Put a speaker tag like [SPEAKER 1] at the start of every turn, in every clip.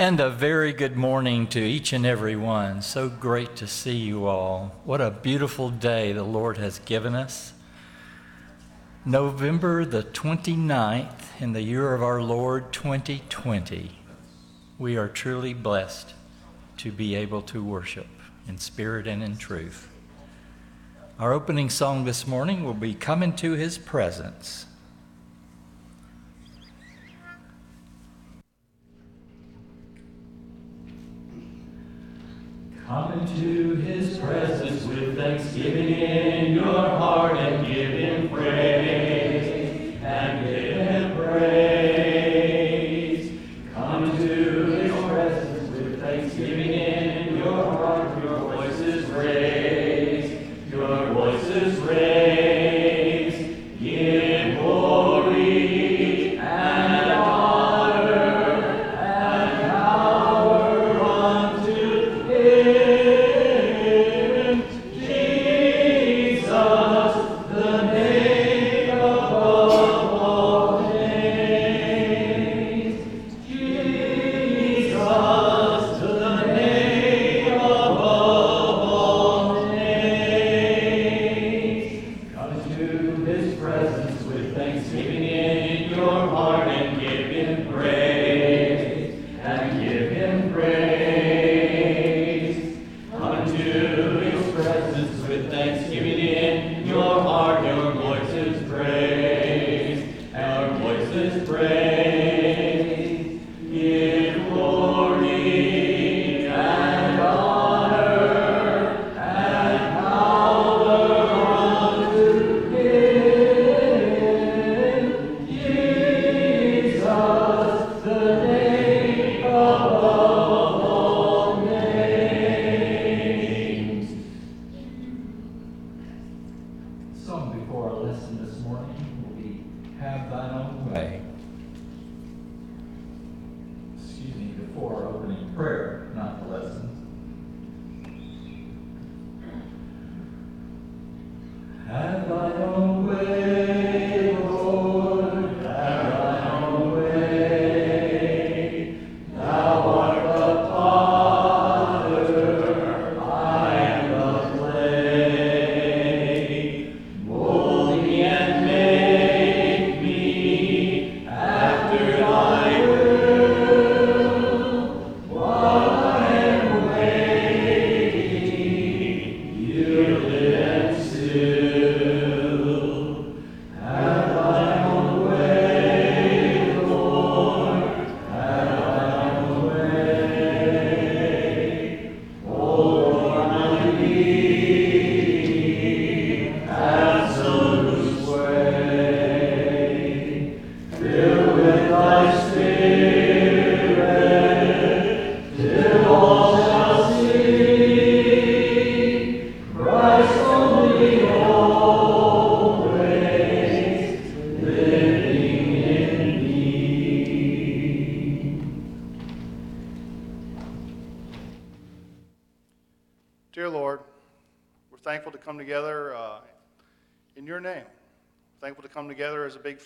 [SPEAKER 1] And a very good morning to each and every one. So great to see you all. What a beautiful day the Lord has given us. November the 29th in the year of our Lord 2020. We are truly blessed to be able to worship in spirit and in truth. Our opening song this morning will be Come into His Presence. Come into his presence with thanksgiving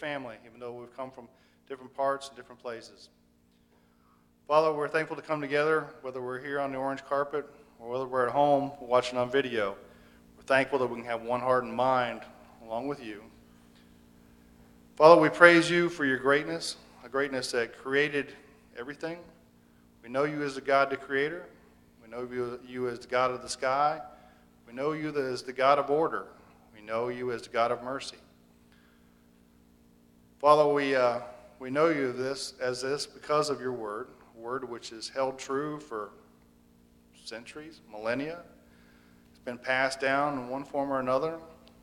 [SPEAKER 2] family, even though we've come from different parts and different places. Father, we're thankful to come together, whether we're here on the orange carpet or whether we're at home watching on video. We're thankful that we can have one heart and mind along with you. Father, we praise you for your greatness, a greatness that created everything. We know you as the God, the creator. We know you, you as the God of the sky. We know you as the God of order. We know you as the God of mercy. Father, we, uh, we know you this as this because of your word, word which is held true for centuries, millennia. It's been passed down in one form or another.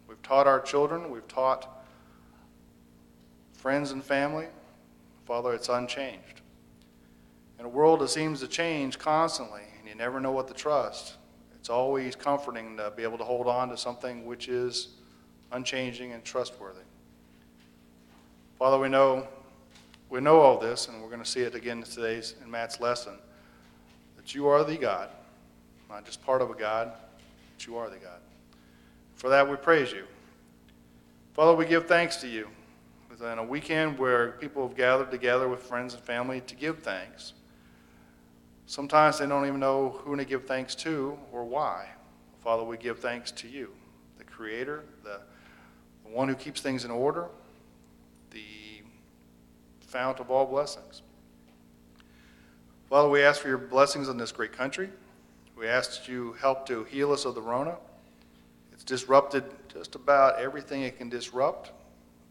[SPEAKER 2] We've taught our children, we've taught friends and family. Father, it's unchanged. In a world that seems to change constantly, and you never know what to trust, it's always comforting to be able to hold on to something which is unchanging and trustworthy. Father, we know we know all this, and we're going to see it again today's in Matt's lesson, that you are the God, not just part of a God, but you are the God. For that we praise you. Father, we give thanks to you. Within a weekend where people have gathered together with friends and family to give thanks. Sometimes they don't even know who to give thanks to or why. Father, we give thanks to you, the Creator, the, the one who keeps things in order, fount of all blessings. Father, we ask for your blessings on this great country. We ask that you help to heal us of the Rona. It's disrupted just about everything it can disrupt.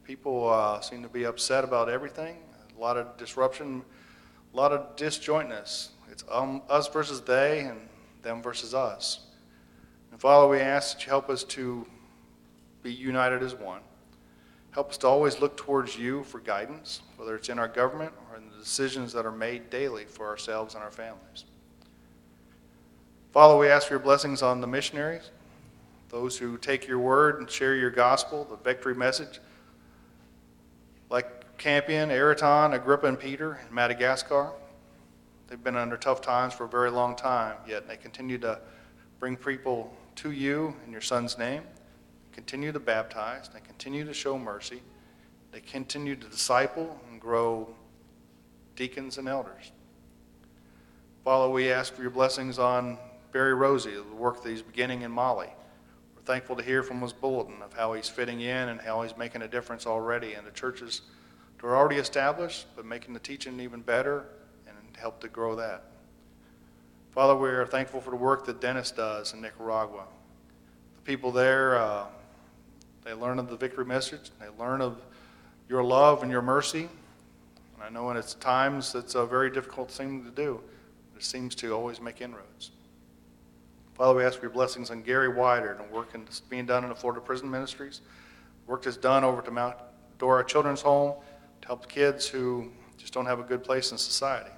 [SPEAKER 2] People uh, seem to be upset about everything. A lot of disruption, a lot of disjointness. It's um, us versus they and them versus us. And Father, we ask that you help us to be united as one. Help us to always look towards you for guidance, whether it's in our government or in the decisions that are made daily for ourselves and our families. Father, we ask for your blessings on the missionaries, those who take your word and share your gospel, the victory message, like Campion, Araton, Agrippa, and Peter in Madagascar. They've been under tough times for a very long time, yet they continue to bring people to you in your Son's name, continue to baptize, they continue to show mercy, they continue to disciple and grow deacons and elders. Father, we ask for your blessings on Barry Rosie, the work that he's beginning in Mali. We're thankful to hear from his bulletin of how he's fitting in and how he's making a difference already in the churches that are already established, but making the teaching even better and help to grow that. Father, we are thankful for the work that Dennis does in Nicaragua. The people there, uh, they learn of the victory message, they learn of your love and your mercy. And I know in its times it's a very difficult thing to do, but it seems to always make inroads. Father, we ask for your blessings on Gary Wider and work that's being done in the Florida Prison Ministries. Work that's done over to Mount Dora Children's Home to help kids who just don't have a good place in society.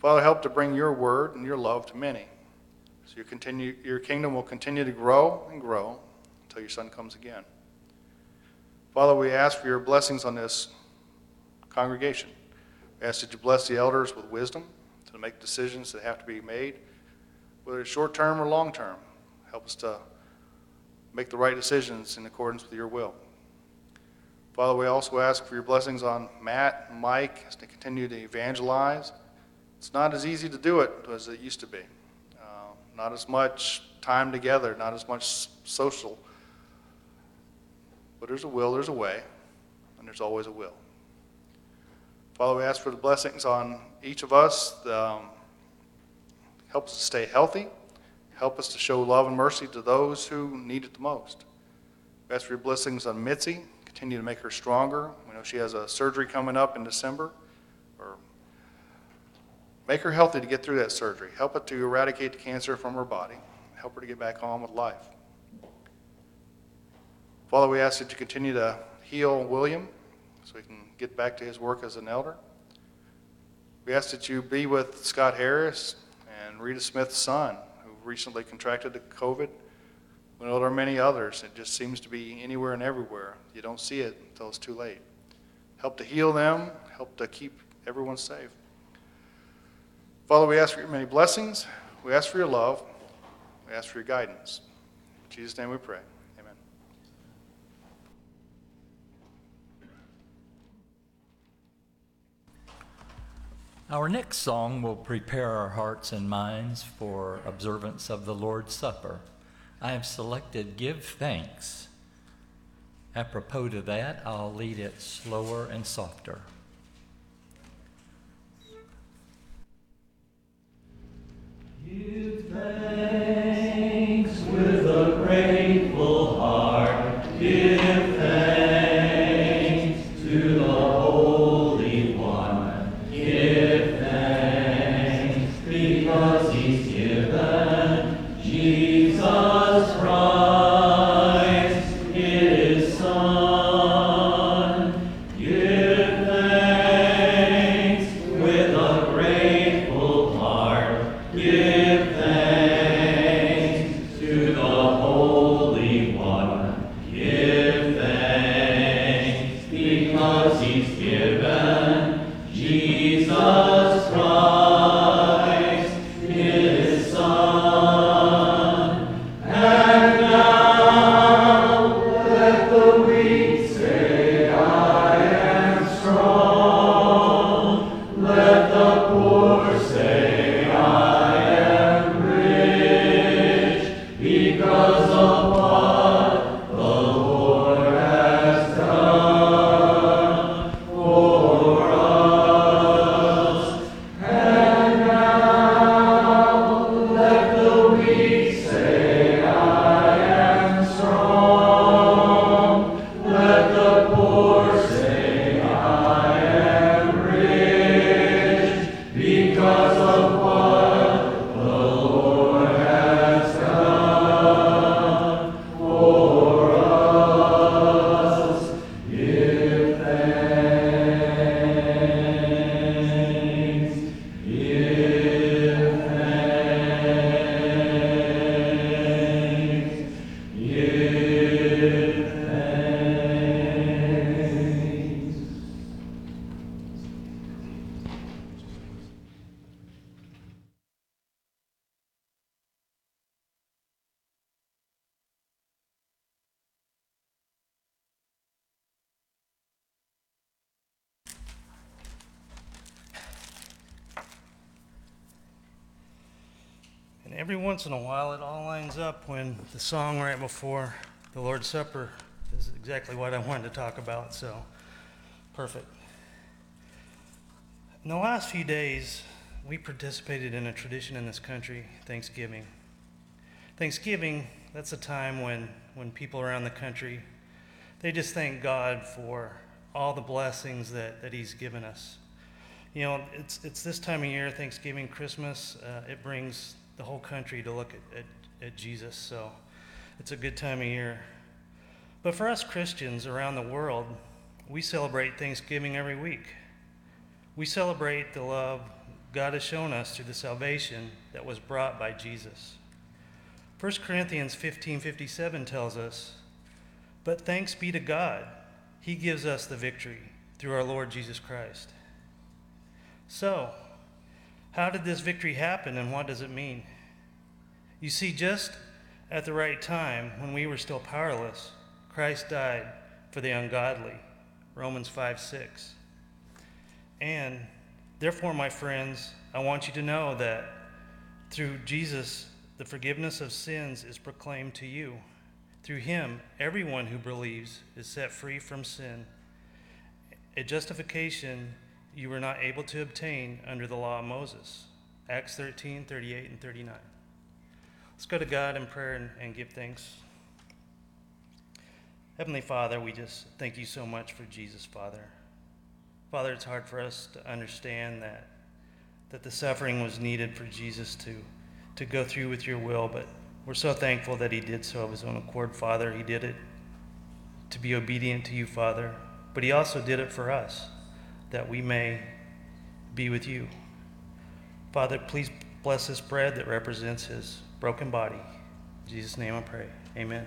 [SPEAKER 2] Father, help to bring your word and your love to many. So your, continue, your kingdom will continue to grow and grow until your son comes again. Father, we ask for your blessings on this congregation. We ask that you bless the elders with wisdom to make decisions that have to be made whether it's short term or long term. Help us to make the right decisions in accordance with your will. Father, we also ask for your blessings on Matt and Mike as they continue to evangelize. It's not as easy to do it as it used to be. Uh, not as much time together, not as much social. But there's a will, there's a way, and there's always a will. Father, we ask for the blessings on each of us. Um, Help us to stay healthy. Help us to show love and mercy to those who need it the most. We ask for your blessings on Mitzi. Continue to make her stronger. We know she has a surgery coming up in December. Or make her healthy to get through that surgery. Help it to eradicate the cancer from her body. Help her to get back on with life. Father, we ask that you continue to heal William so he can get back to his work as an elder. We ask that you be with Scott Harris, and Rita Smith's son, who recently contracted the COVID. We know there are many others. It just seems to be anywhere and everywhere. You don't see it until it's too late. Help to heal them, help to keep everyone safe. Father, we ask for your many blessings. We ask for your love. We ask for your guidance. In Jesus' name we pray.
[SPEAKER 3] Our next song will prepare our hearts and minds for observance of the Lord's Supper. I have selected Give Thanks. Apropos to that, I'll lead it slower and softer.
[SPEAKER 1] Give thanks
[SPEAKER 4] once in a while it all lines up when the song right before the Lord's Supper is exactly what I wanted to talk about, so perfect. In the last few days, we participated in a tradition in this country, Thanksgiving. Thanksgiving, that's a time when, when people around the country, they just thank God for all the blessings that, that He's given us. You know, it's, it's this time of year, Thanksgiving, Christmas, uh, it brings the whole country to look at, at, at Jesus. So it's a good time of year. But for us Christians around the world, we celebrate Thanksgiving every week. We celebrate the love God has shown us through the salvation that was brought by Jesus. 1 Corinthians 15:57 tells us, "But thanks be to God, he gives us the victory through our Lord Jesus Christ." So, how did this victory happen and what does it mean? You see, just at the right time, when we were still powerless, Christ died for the ungodly. Romans 5 6. And therefore, my friends, I want you to know that through Jesus, the forgiveness of sins is proclaimed to you. Through him, everyone who believes is set free from sin. A justification you were not able to obtain under the law of Moses. Acts 13, 38, and 39. Let's go to God in prayer and, and give thanks. Heavenly Father, we just thank you so much for Jesus, Father. Father, it's hard for us to understand that, that the suffering was needed for Jesus to, to go through with your will, but we're so thankful that he did so of his own accord, Father. He did it to be obedient to you, Father, but he also did it for us that we may be with you. Father, please bless this bread that represents his broken body. In Jesus' name I pray. Amen.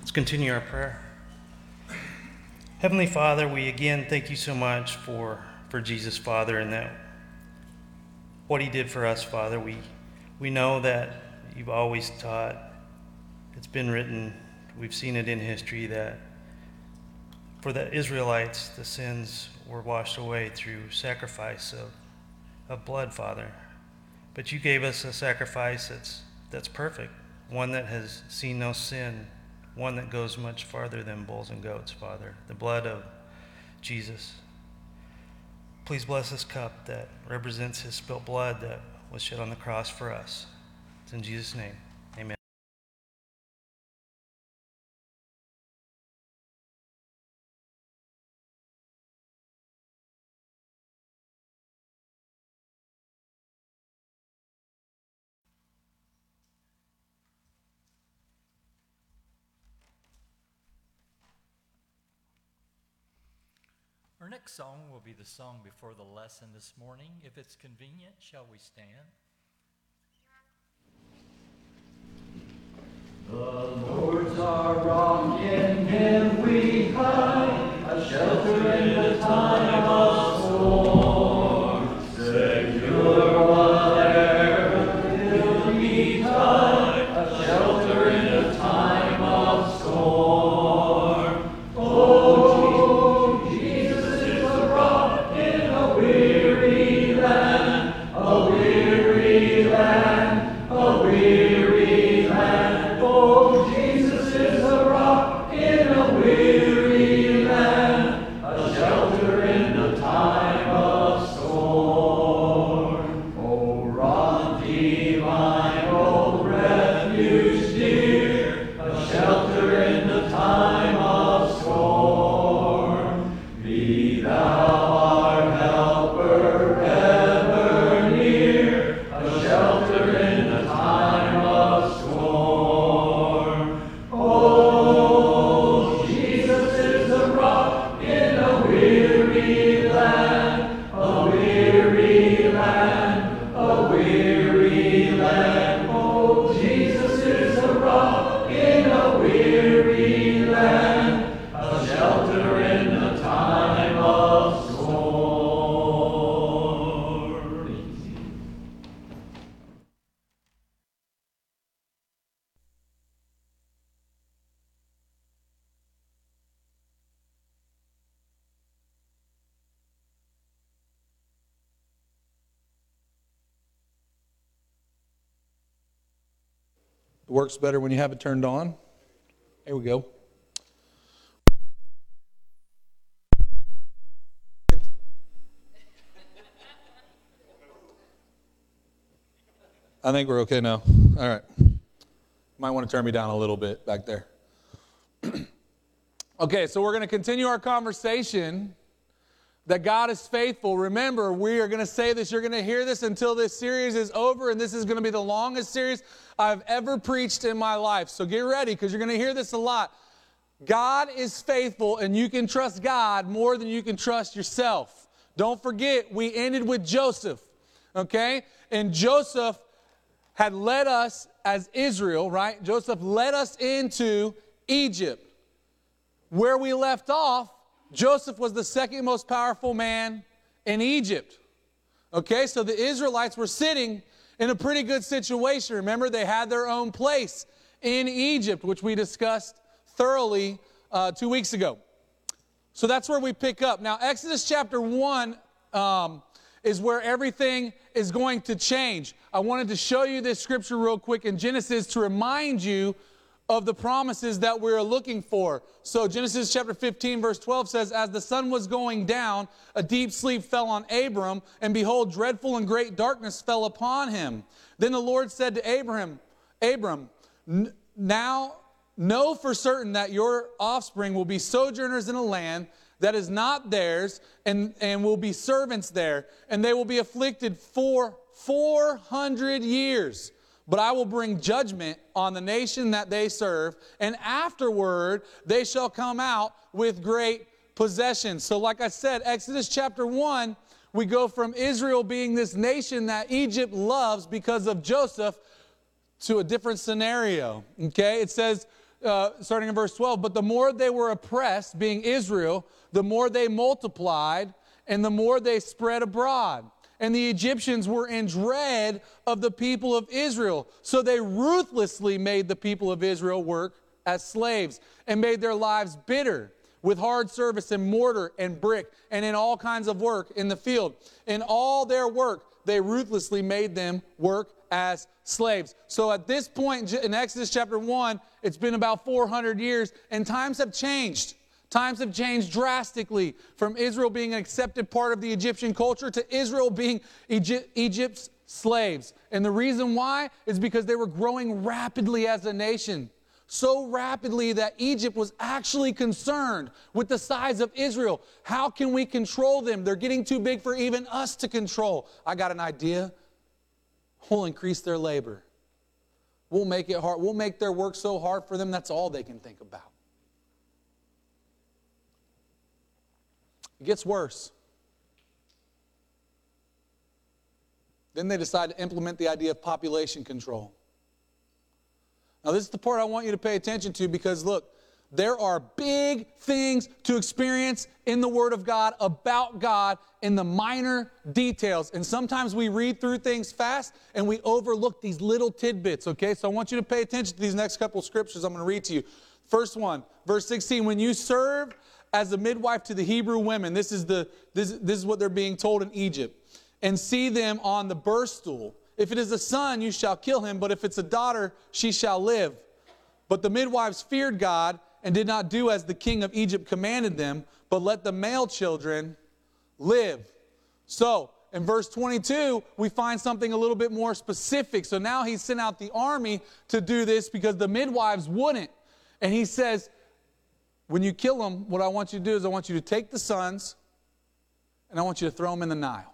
[SPEAKER 4] Let's continue our prayer. Heavenly Father, we again thank you so much for, for Jesus, Father, and that what he did for us, Father. We, we know that you've always taught, it's been written, we've seen it in history, that for the Israelites, the sins were washed away through sacrifice of, of blood, Father. But you gave us a sacrifice that's, that's perfect, one that has seen no sin, one that goes much farther than bulls and goats, Father, the blood of Jesus. Please bless this cup that represents his spilt blood that was shed on the cross for us. It's in Jesus' name. Amen.
[SPEAKER 3] Our next song will be the song before the lesson this morning. If it's convenient, shall we stand?
[SPEAKER 1] The Lord's our rock, in Him we hide, a shelter in the time
[SPEAKER 5] have it turned on. There we go. I think we're okay now. All right. Might want to turn me down a little bit back there. okay, so we're going to continue our conversation that God is faithful. Remember, we are going to say this, you're going to hear this until this series is over, and this is going to be the longest series I've ever preached in my life. So get ready because you're going to hear this a lot. God is faithful, and you can trust God more than you can trust yourself. Don't forget, we ended with Joseph, okay? And Joseph had led us as Israel, right? Joseph led us into Egypt. Where we left off, Joseph was the second most powerful man in Egypt. Okay, so the Israelites were sitting in a pretty good situation. Remember, they had their own place in Egypt, which we discussed thoroughly uh, two weeks ago. So that's where we pick up. Now, Exodus chapter 1 um, is where everything is going to change. I wanted to show you this scripture real quick in Genesis to remind you of the promises that we're looking for. So Genesis chapter 15 verse 12 says, As the sun was going down, a deep sleep fell on Abram, and behold, dreadful and great darkness fell upon him. Then the Lord said to Abraham, Abram, now know for certain that your offspring will be sojourners in a land that is not theirs and, and will be servants there, and they will be afflicted for 400 years. But I will bring judgment on the nation that they serve, and afterward they shall come out with great possessions. So, like I said, Exodus chapter 1, we go from Israel being this nation that Egypt loves because of Joseph to a different scenario. Okay? It says, uh, starting in verse 12, but the more they were oppressed, being Israel, the more they multiplied, and the more they spread abroad and the Egyptians were in dread of the people of Israel. So they ruthlessly made the people of Israel work as slaves and made their lives bitter with hard service in mortar and brick and in all kinds of work in the field. In all their work, they ruthlessly made them work as slaves. So at this point in Exodus chapter 1, it's been about 400 years, and times have changed. Times have changed drastically from Israel being an accepted part of the Egyptian culture to Israel being Egypt, Egypt's slaves. And the reason why is because they were growing rapidly as a nation. So rapidly that Egypt was actually concerned with the size of Israel. How can we control them? They're getting too big for even us to control. I got an idea. We'll increase their labor. We'll make it hard. We'll make their work so hard for them, that's all they can think about. It gets worse. Then they decide to implement the idea of population control. Now, this is the part I want you to pay attention to because, look, there are big things to experience in the Word of God about God in the minor details. And sometimes we read through things fast and we overlook these little tidbits, okay? So I want you to pay attention to these next couple scriptures I'm going to read to you. First one, verse 16 When you serve as a midwife to the Hebrew women. This is, the, this, this is what they're being told in Egypt. And see them on the birth stool. If it is a son, you shall kill him, but if it's a daughter, she shall live. But the midwives feared God and did not do as the king of Egypt commanded them, but let the male children live. So, in verse 22, we find something a little bit more specific. So now he sent out the army to do this because the midwives wouldn't. And he says, when you kill them, what I want you to do is I want you to take the sons and I want you to throw them in the Nile.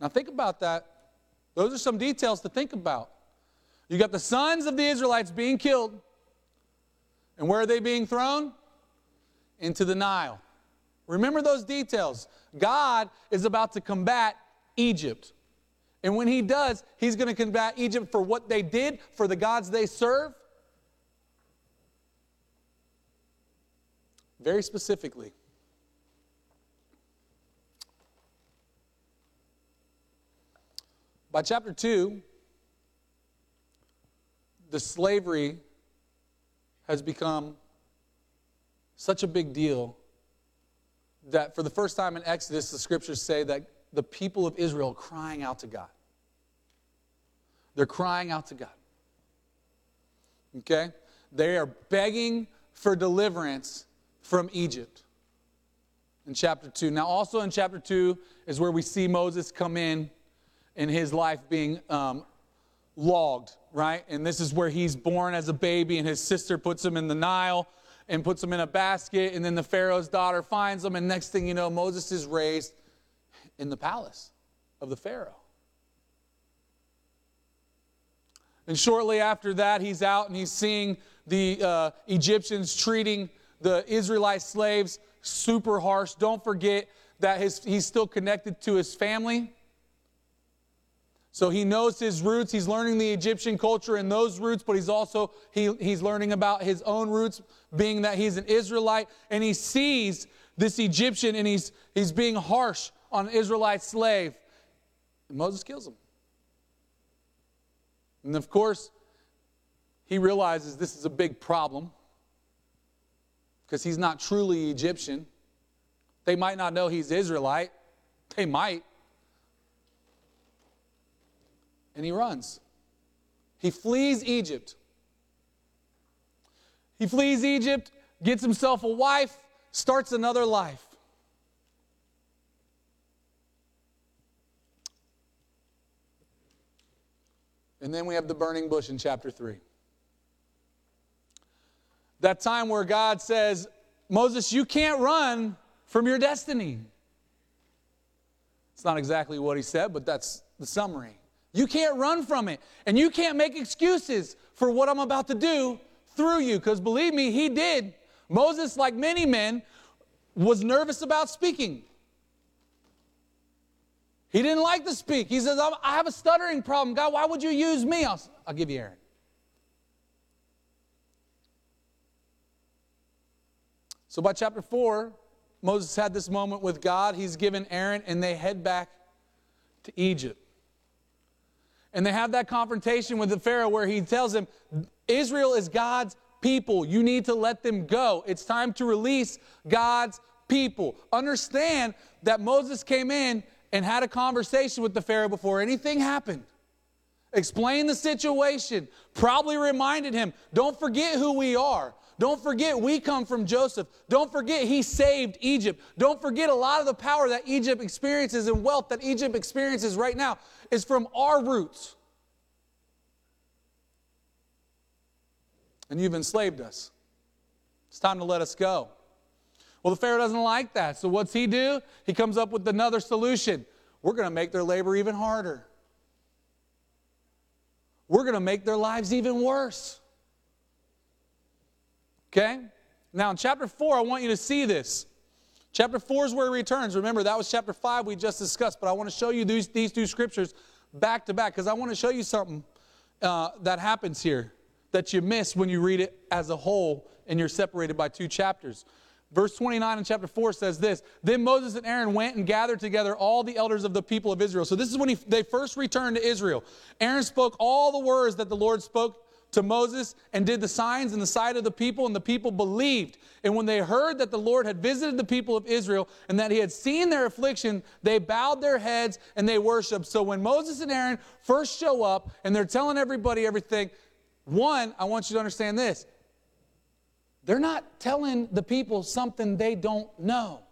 [SPEAKER 5] Now, think about that. Those are some details to think about. You got the sons of the Israelites being killed. And where are they being thrown? Into the Nile. Remember those details. God is about to combat Egypt. And when he does, he's going to combat Egypt for what they did, for the gods they serve, very specifically. By chapter 2, the slavery has become such a big deal that for the first time in Exodus, the scriptures say that the people of Israel crying out to God. They're crying out to God. Okay? They are begging for deliverance from Egypt in chapter 2. Now, also in chapter 2 is where we see Moses come in and his life being um, logged, right? And this is where he's born as a baby, and his sister puts him in the Nile and puts him in a basket, and then the Pharaoh's daughter finds him, and next thing you know, Moses is raised in the palace of the Pharaoh. And shortly after that, he's out and he's seeing the uh, Egyptians treating the Israelite slaves super harsh. Don't forget that his, he's still connected to his family. So he knows his roots. He's learning the Egyptian culture and those roots, but he's also he, he's learning about his own roots, being that he's an Israelite, and he sees this Egyptian and he's he's being harsh on an Israelite slave. And Moses kills him. And of course, he realizes this is a big problem because he's not truly Egyptian. They might not know he's Israelite. They might. And he runs. He flees Egypt. He flees Egypt, gets himself a wife, starts another life. And then we have the burning bush in chapter 3. That time where God says, Moses, you can't run from your destiny. It's not exactly what he said, but that's the summary. You can't run from it. And you can't make excuses for what I'm about to do through you. Because believe me, he did. Moses, like many men, was nervous about speaking. He didn't like to speak. He says, I have a stuttering problem. God, why would you use me? I'll, I'll give you Aaron. So by chapter 4, Moses had this moment with God. He's given Aaron, and they head back to Egypt. And they have that confrontation with the Pharaoh where he tells him, Israel is God's people. You need to let them go. It's time to release God's people. Understand that Moses came in and had a conversation with the Pharaoh before anything happened. Explained the situation, probably reminded him, don't forget who we are. Don't forget we come from Joseph. Don't forget he saved Egypt. Don't forget a lot of the power that Egypt experiences and wealth that Egypt experiences right now is from our roots. And you've enslaved us. It's time to let us go. Well, the Pharaoh doesn't like that. So what's he do? He comes up with another solution. We're going to make their labor even harder. We're going to make their lives even worse. Okay? Now, in chapter 4, I want you to see this. Chapter 4 is where he returns. Remember, that was chapter 5 we just discussed, but I want to show you these, these two scriptures back to back because I want to show you something uh, that happens here that you miss when you read it as a whole and you're separated by two chapters. Verse 29 in chapter 4 says this Then Moses and Aaron went and gathered together all the elders of the people of Israel. So this is when he, they first returned to Israel. Aaron spoke all the words that the Lord spoke to Moses and did the signs in the sight of the people, and the people believed. And when they heard that the Lord had visited the people of Israel and that he had seen their affliction, they bowed their heads and they worshiped. So when Moses and Aaron first show up and they're telling everybody everything, one, I want you to understand this they're not telling the people something they don't know.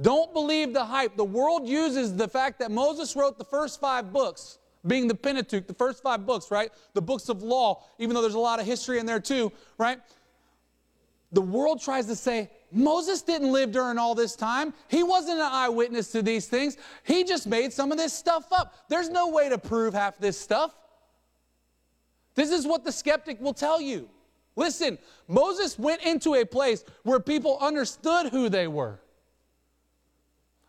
[SPEAKER 5] Don't believe the hype. The world uses the fact that Moses wrote the first five books, being the Pentateuch, the first five books, right? The books of law, even though there's a lot of history in there too, right? The world tries to say, Moses didn't live during all this time. He wasn't an eyewitness to these things. He just made some of this stuff up. There's no way to prove half this stuff. This is what the skeptic will tell you. Listen, Moses went into a place where people understood who they were,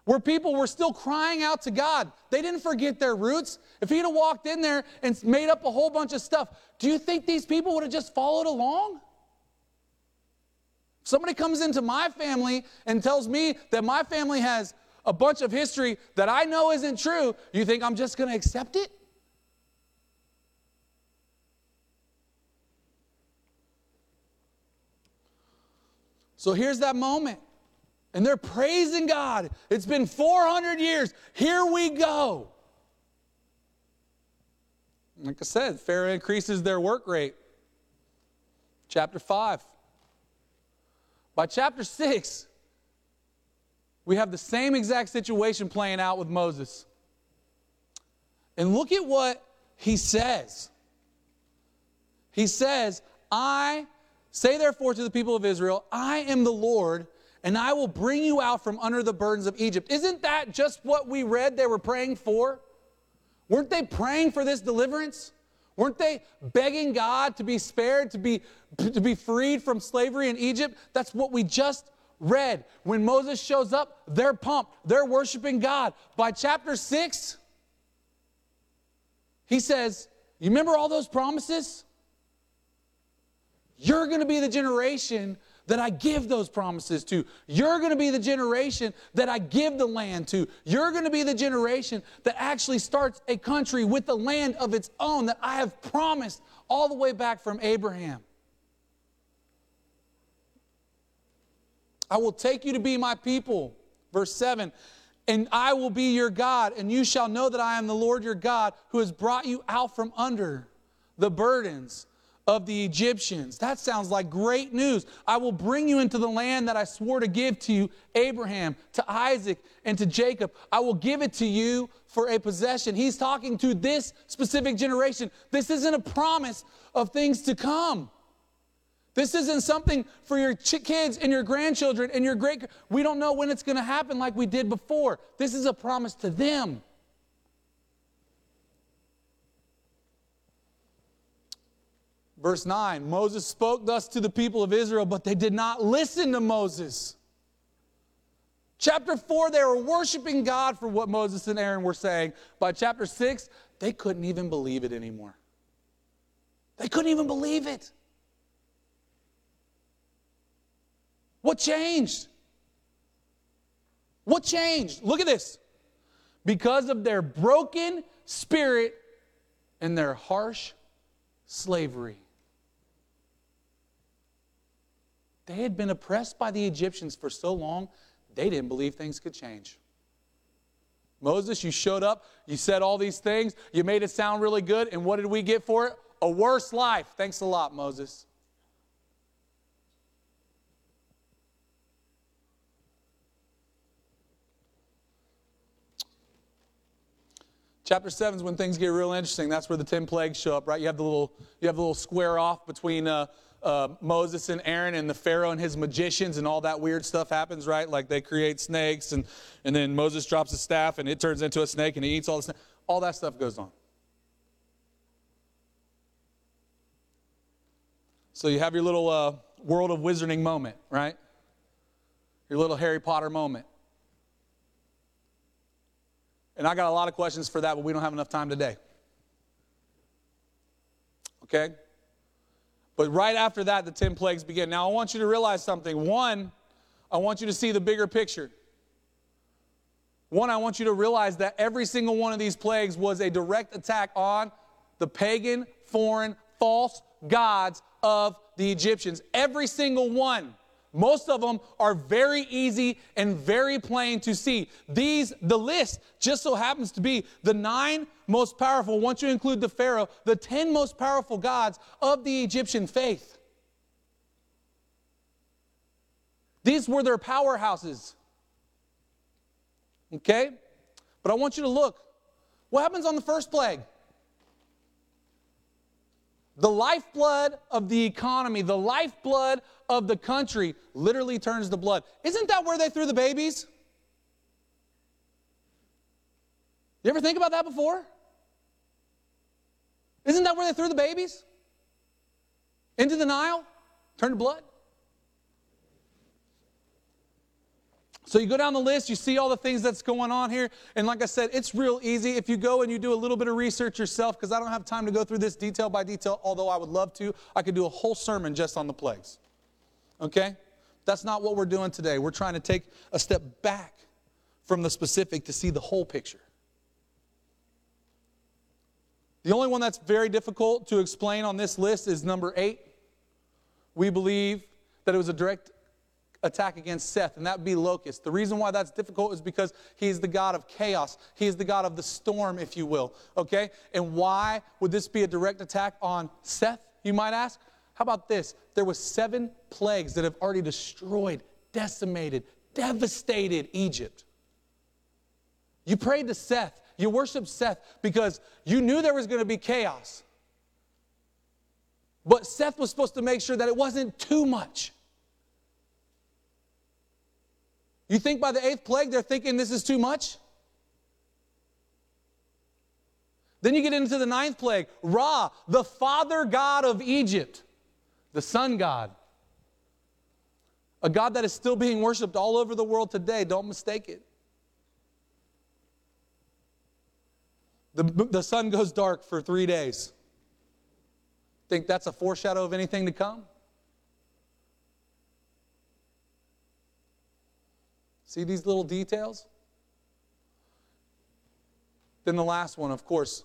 [SPEAKER 5] where people were still crying out to God. They didn't forget their roots. If he'd have walked in there and made up a whole bunch of stuff, do you think these people would have just followed along? Somebody comes into my family and tells me that my family has a bunch of history that I know isn't true. You think I'm just going to accept it? So here's that moment. And they're praising God. It's been 400 years. Here we go. Like I said, Pharaoh increases their work rate. Chapter 5. By chapter 6, we have the same exact situation playing out with Moses. And look at what he says. He says, I say therefore to the people of Israel, I am the Lord, and I will bring you out from under the burdens of Egypt. Isn't that just what we read they were praying for? Weren't they praying for this deliverance? Weren't they begging God to be spared, to be, to be freed from slavery in Egypt? That's what we just read. When Moses shows up, they're pumped. They're worshiping God. By chapter 6, he says, You remember all those promises? You're going to be the generation that I give those promises to. You're going to be the generation that I give the land to. You're going to be the generation that actually starts a country with the land of its own that I have promised all the way back from Abraham. I will take you to be my people. Verse 7 And I will be your God, and you shall know that I am the Lord your God who has brought you out from under the burdens of the Egyptians. That sounds like great news. I will bring you into the land that I swore to give to you, Abraham, to Isaac, and to Jacob. I will give it to you for a possession. He's talking to this specific generation. This isn't a promise of things to come. This isn't something for your kids and your grandchildren and your great. We don't know when it's going to happen like we did before. This is a promise to them. Verse 9 Moses spoke thus to the people of Israel, but they did not listen to Moses. Chapter 4, they were worshiping God for what Moses and Aaron were saying. By chapter 6, they couldn't even believe it anymore. They couldn't even believe it. What changed? What changed? Look at this. Because of their broken spirit and their harsh slavery. They had been oppressed by the Egyptians for so long, they didn't believe things could change. Moses, you showed up, you said all these things, you made it sound really good, and what did we get for it? A worse life. Thanks a lot, Moses. Chapter 7 is when things get real interesting. That's where the 10 plagues show up, right? You have the little, you have the little square off between uh, uh, Moses and Aaron and the Pharaoh and his magicians, and all that weird stuff happens, right? Like they create snakes, and, and then Moses drops a staff, and it turns into a snake, and he eats all the. All that stuff goes on. So you have your little uh, world of wizarding moment, right? Your little Harry Potter moment. And I got a lot of questions for that, but we don't have enough time today. Okay? But right after that, the 10 plagues begin. Now, I want you to realize something. One, I want you to see the bigger picture. One, I want you to realize that every single one of these plagues was a direct attack on the pagan, foreign, false gods of the Egyptians. Every single one. Most of them are very easy and very plain to see. These, the list just so happens to be the nine most powerful, once you include the Pharaoh, the 10 most powerful gods of the Egyptian faith. These were their powerhouses. Okay? But I want you to look. What happens on the first plague? The lifeblood of the economy, the lifeblood of the country literally turns to blood. Isn't that where they threw the babies? You ever think about that before? Isn't that where they threw the babies? Into the Nile? Turned to blood? So you go down the list, you see all the things that's going on here. And like I said, it's real easy if you go and you do a little bit of research yourself, because I don't have time to go through this detail by detail, although I would love to. I could do a whole sermon just on the plagues. Okay? That's not what we're doing today. We're trying to take a step back from the specific to see the whole picture. The only one that's very difficult to explain on this list is number eight. We believe that it was a direct attack against Seth, and that would be locust. The reason why that's difficult is because he's the God of chaos. He is the God of the storm, if you will. Okay? And why would this be a direct attack on Seth, you might ask? How about this? There was seven plagues that have already destroyed, decimated, devastated Egypt. You prayed to Seth. You worshiped Seth because you knew there was going to be chaos. But Seth was supposed to make sure that it wasn't too much. You think by the eighth plague they're thinking this is too much? Then you get into the ninth plague Ra, the father god of Egypt, the sun god. A God that is still being worshiped all over the world today. Don't mistake it. The, the sun goes dark for three days. Think that's a foreshadow of anything to come? See these little details? Then the last one, of course,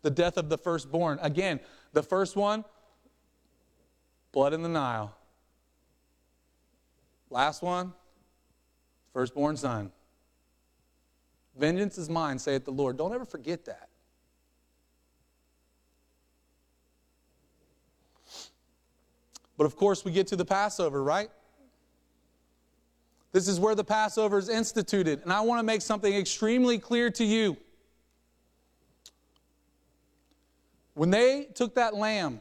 [SPEAKER 5] the death of the firstborn. Again, the first one, blood in the Nile. Last one, firstborn son. Vengeance is mine, saith the Lord. Don't ever forget that. But of course, we get to the Passover, right? This is where the Passover is instituted. And I want to make something extremely clear to you. When they took that lamb,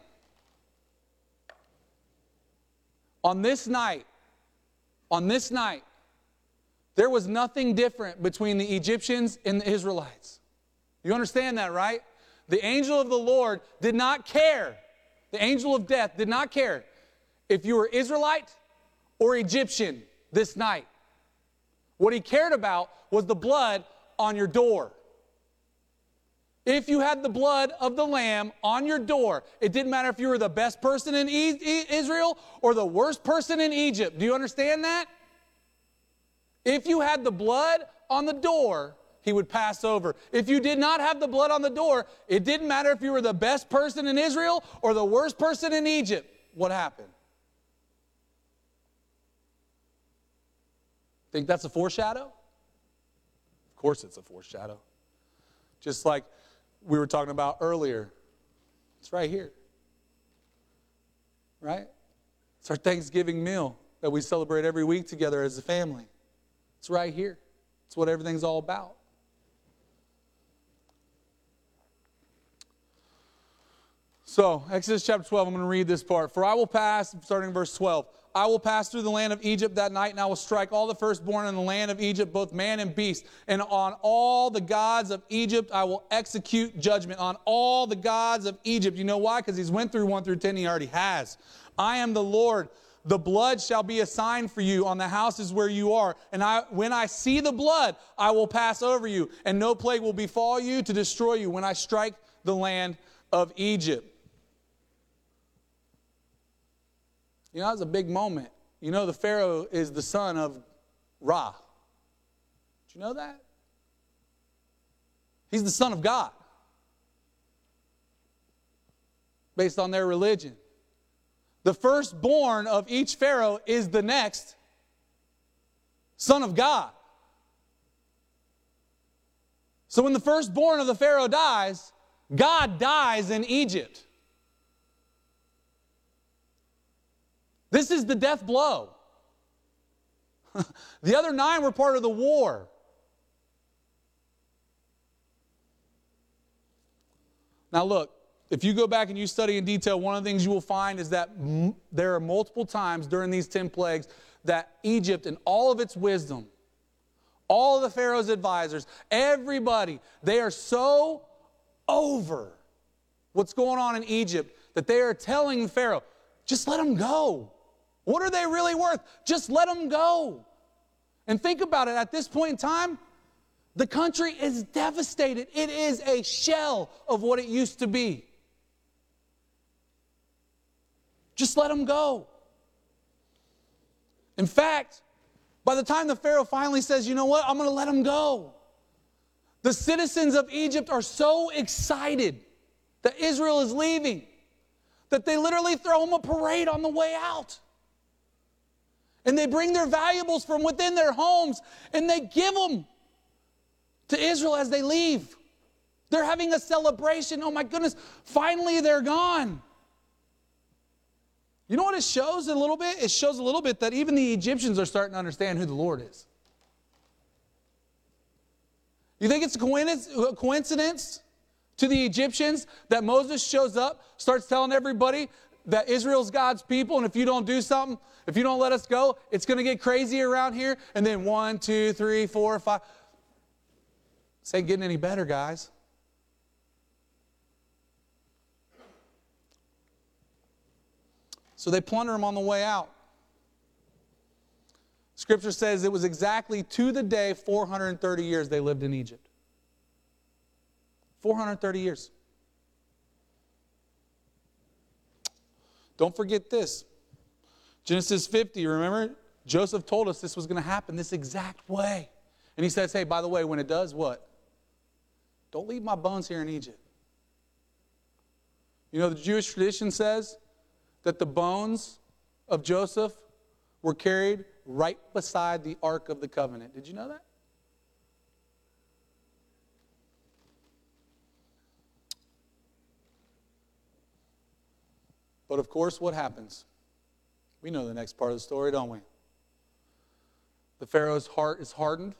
[SPEAKER 5] on this night, on this night, there was nothing different between the Egyptians and the Israelites. You understand that, right? The angel of the Lord did not care. The angel of death did not care if you were Israelite or Egyptian this night. What he cared about was the blood on your door. If you had the blood of the lamb on your door, it didn't matter if you were the best person in Israel or the worst person in Egypt. Do you understand that? If you had the blood on the door, he would pass over. If you did not have the blood on the door, it didn't matter if you were the best person in Israel or the worst person in Egypt. What happened? Think that's a foreshadow? Of course, it's a foreshadow. Just like we were talking about earlier, it's right here. Right? It's our Thanksgiving meal that we celebrate every week together as a family. It's right here. It's what everything's all about. So, Exodus chapter 12, I'm going to read this part. For I will pass, starting verse 12. I will pass through the land of Egypt that night, and I will strike all the firstborn in the land of Egypt, both man and beast. And on all the gods of Egypt I will execute judgment. On all the gods of Egypt. You know why? Because he's went through 1 through 10, he already has. I am the Lord. The blood shall be a sign for you on the houses where you are. And I, when I see the blood, I will pass over you, and no plague will befall you to destroy you when I strike the land of Egypt. You know, that was a big moment. You know, the Pharaoh is the son of Ra. Did you know that? He's the son of God based on their religion. The firstborn of each Pharaoh is the next son of God. So when the firstborn of the Pharaoh dies, God dies in Egypt. This is the death blow. the other nine were part of the war. Now, look, if you go back and you study in detail, one of the things you will find is that m- there are multiple times during these 10 plagues that Egypt, in all of its wisdom, all of the Pharaoh's advisors, everybody, they are so over what's going on in Egypt that they are telling Pharaoh, just let them go. What are they really worth? Just let them go. And think about it at this point in time, the country is devastated. It is a shell of what it used to be. Just let them go. In fact, by the time the Pharaoh finally says, you know what, I'm going to let them go, the citizens of Egypt are so excited that Israel is leaving that they literally throw them a parade on the way out. And they bring their valuables from within their homes and they give them to Israel as they leave. They're having a celebration. Oh my goodness, finally they're gone. You know what it shows a little bit? It shows a little bit that even the Egyptians are starting to understand who the Lord is. You think it's a coincidence to the Egyptians that Moses shows up, starts telling everybody that Israel's God's people, and if you don't do something, if you don't let us go, it's going to get crazy around here. And then one, two, three, four, five. This ain't getting any better, guys. So they plunder him on the way out. Scripture says it was exactly to the day 430 years they lived in Egypt. 430 years. Don't forget this. Genesis 50, remember? Joseph told us this was going to happen this exact way. And he says, hey, by the way, when it does, what? Don't leave my bones here in Egypt. You know, the Jewish tradition says that the bones of Joseph were carried right beside the Ark of the Covenant. Did you know that? But of course, what happens? We know the next part of the story, don't we? The Pharaoh's heart is hardened,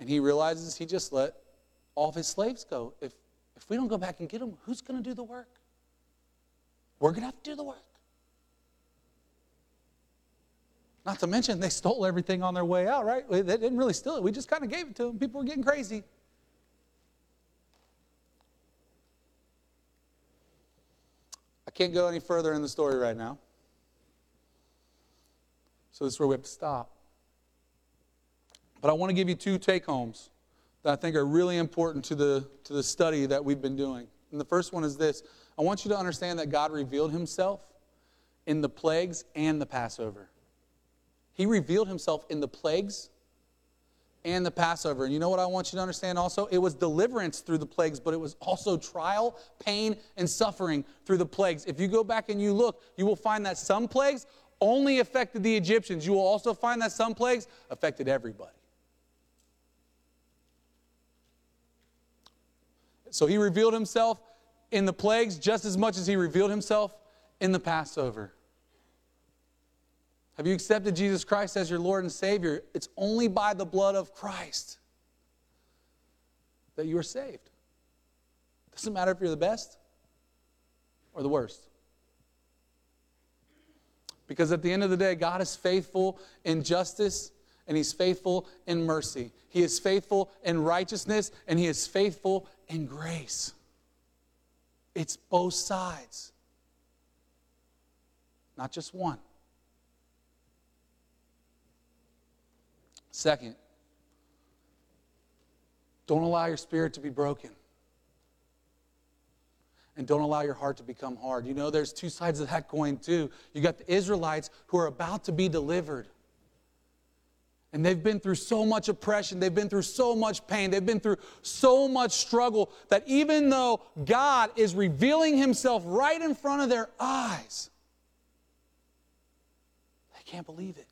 [SPEAKER 5] and he realizes he just let all of his slaves go. If, if we don't go back and get them, who's going to do the work? We're going to have to do the work. Not to mention, they stole everything on their way out, right? They didn't really steal it. We just kind of gave it to them. People were getting crazy. Can't go any further in the story right now. So this is where we have to stop. But I want to give you two take homes that I think are really important to the, to the study that we've been doing. And the first one is this I want you to understand that God revealed himself in the plagues and the Passover. He revealed himself in the plagues and the Passover. And you know what I want you to understand also? It was deliverance through the plagues, but it was also trial, pain, and suffering through the plagues. If you go back and you look, you will find that some plagues only affected the Egyptians. You will also find that some plagues affected everybody. So he revealed himself in the plagues just as much as he revealed himself in the Passover. Have you accepted Jesus Christ as your Lord and Savior? It's only by the blood of Christ that you are saved. Doesn't matter if you're the best or the worst. Because at the end of the day, God is faithful in justice and He's faithful in mercy. He is faithful in righteousness and He is faithful in grace. It's both sides, not just one. Second, don't allow your spirit to be broken. And don't allow your heart to become hard. You know, there's two sides of that coin, too. You got the Israelites who are about to be delivered. And they've been through so much oppression, they've been through so much pain, they've been through so much struggle that even though God is revealing Himself right in front of their eyes, they can't believe it.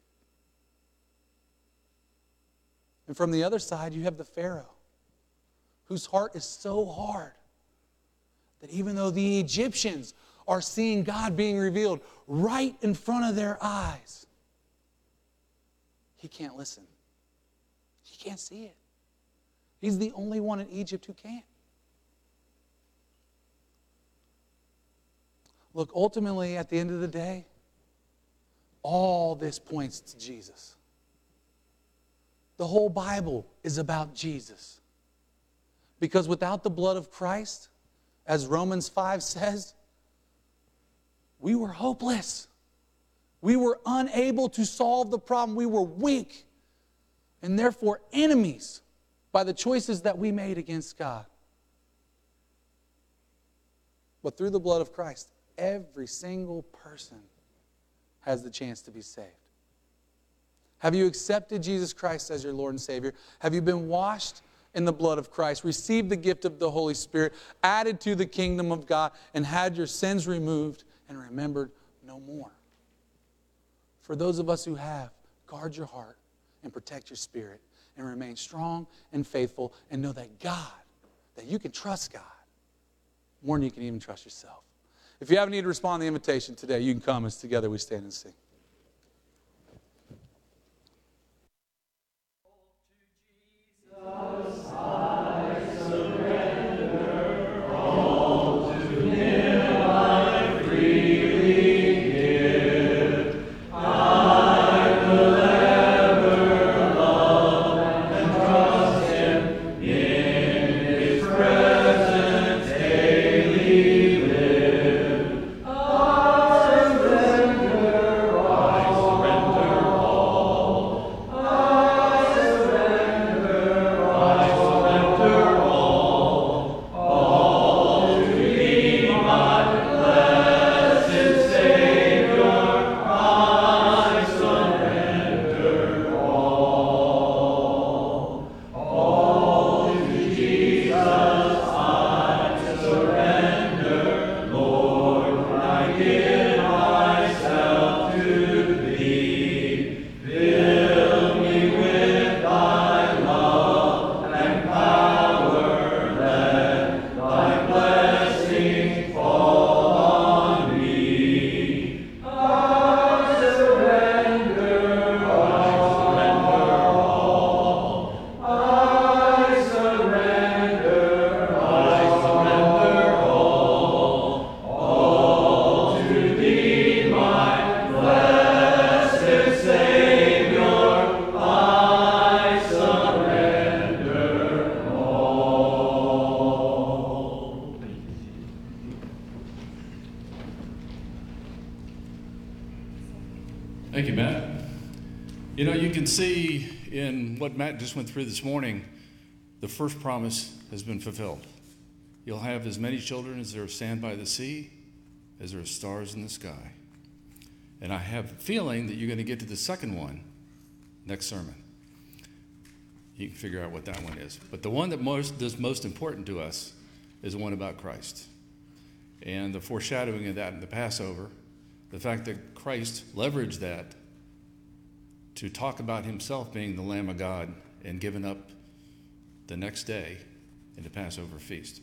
[SPEAKER 5] And from the other side, you have the Pharaoh, whose heart is so hard that even though the Egyptians are seeing God being revealed right in front of their eyes, he can't listen. He can't see it. He's the only one in Egypt who can't. Look, ultimately, at the end of the day, all this points to Jesus. The whole Bible is about Jesus. Because without the blood of Christ, as Romans 5 says, we were hopeless. We were unable to solve the problem. We were weak and therefore enemies by the choices that we made against God. But through the blood of Christ, every single person has the chance to be saved. Have you accepted Jesus Christ as your Lord and Savior? Have you been washed in the blood of Christ, received the gift of the Holy Spirit, added to the kingdom of God, and had your sins removed and remembered no more?
[SPEAKER 1] for those of us who have, guard your heart and protect your spirit and remain strong and faithful and know that God, that you can trust God more than you can even trust yourself. If you have a need to respond to the invitation today, you can come as together we stand and sing.
[SPEAKER 6] Went through this morning, the first promise has been fulfilled. You'll have as many children as there are sand by the sea, as there are stars in the sky. And I have a feeling that you're going to get to the second one next sermon. You can figure out what that one is. But the one that most, is most important to us is the one about Christ. And the foreshadowing of that in the Passover, the fact that Christ leveraged that to talk about himself being the Lamb of God and given up the next day in the Passover feast.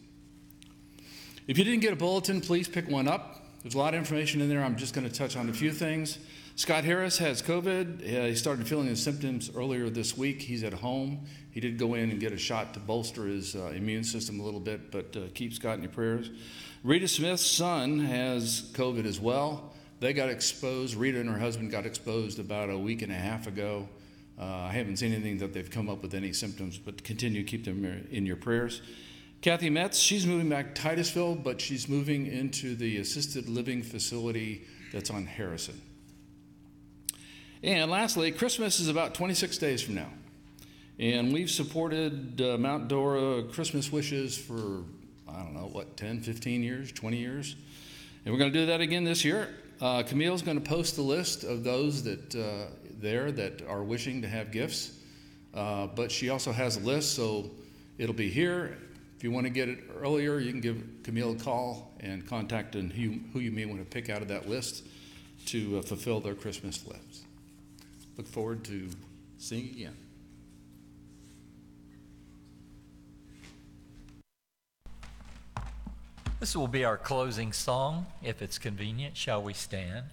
[SPEAKER 6] If you didn't get a bulletin, please pick one up. There's a lot of information in there. I'm just going to touch on a few things. Scott Harris has COVID. Uh, he started feeling his symptoms earlier this week. He's at home. He did go in and get a shot to bolster his uh, immune system a little bit, but uh, keep Scott in your prayers. Rita Smith's son has COVID as well. They got exposed. Rita and her husband got exposed about a week and a half ago. Uh, I haven't seen anything that they've come up with any symptoms, but continue to keep them in your prayers. Kathy Metz, she's moving back to Titusville, but she's moving into the assisted living facility that's on Harrison. And lastly, Christmas is about 26 days from now. And we've supported uh, Mount Dora Christmas Wishes for, I don't know, what, 10, 15 years, 20 years? And we're going to do that again this year. Uh, Camille's going to post the list of those that uh, there that are wishing to have gifts. Uh, but she also has a list, so it'll be here. If you want to get it earlier, you can give Camille a call and contact and who, who you may want to pick out of that list to uh, fulfill their Christmas list. Look forward to seeing you again.
[SPEAKER 3] This will be our closing song. If it's convenient, shall we stand?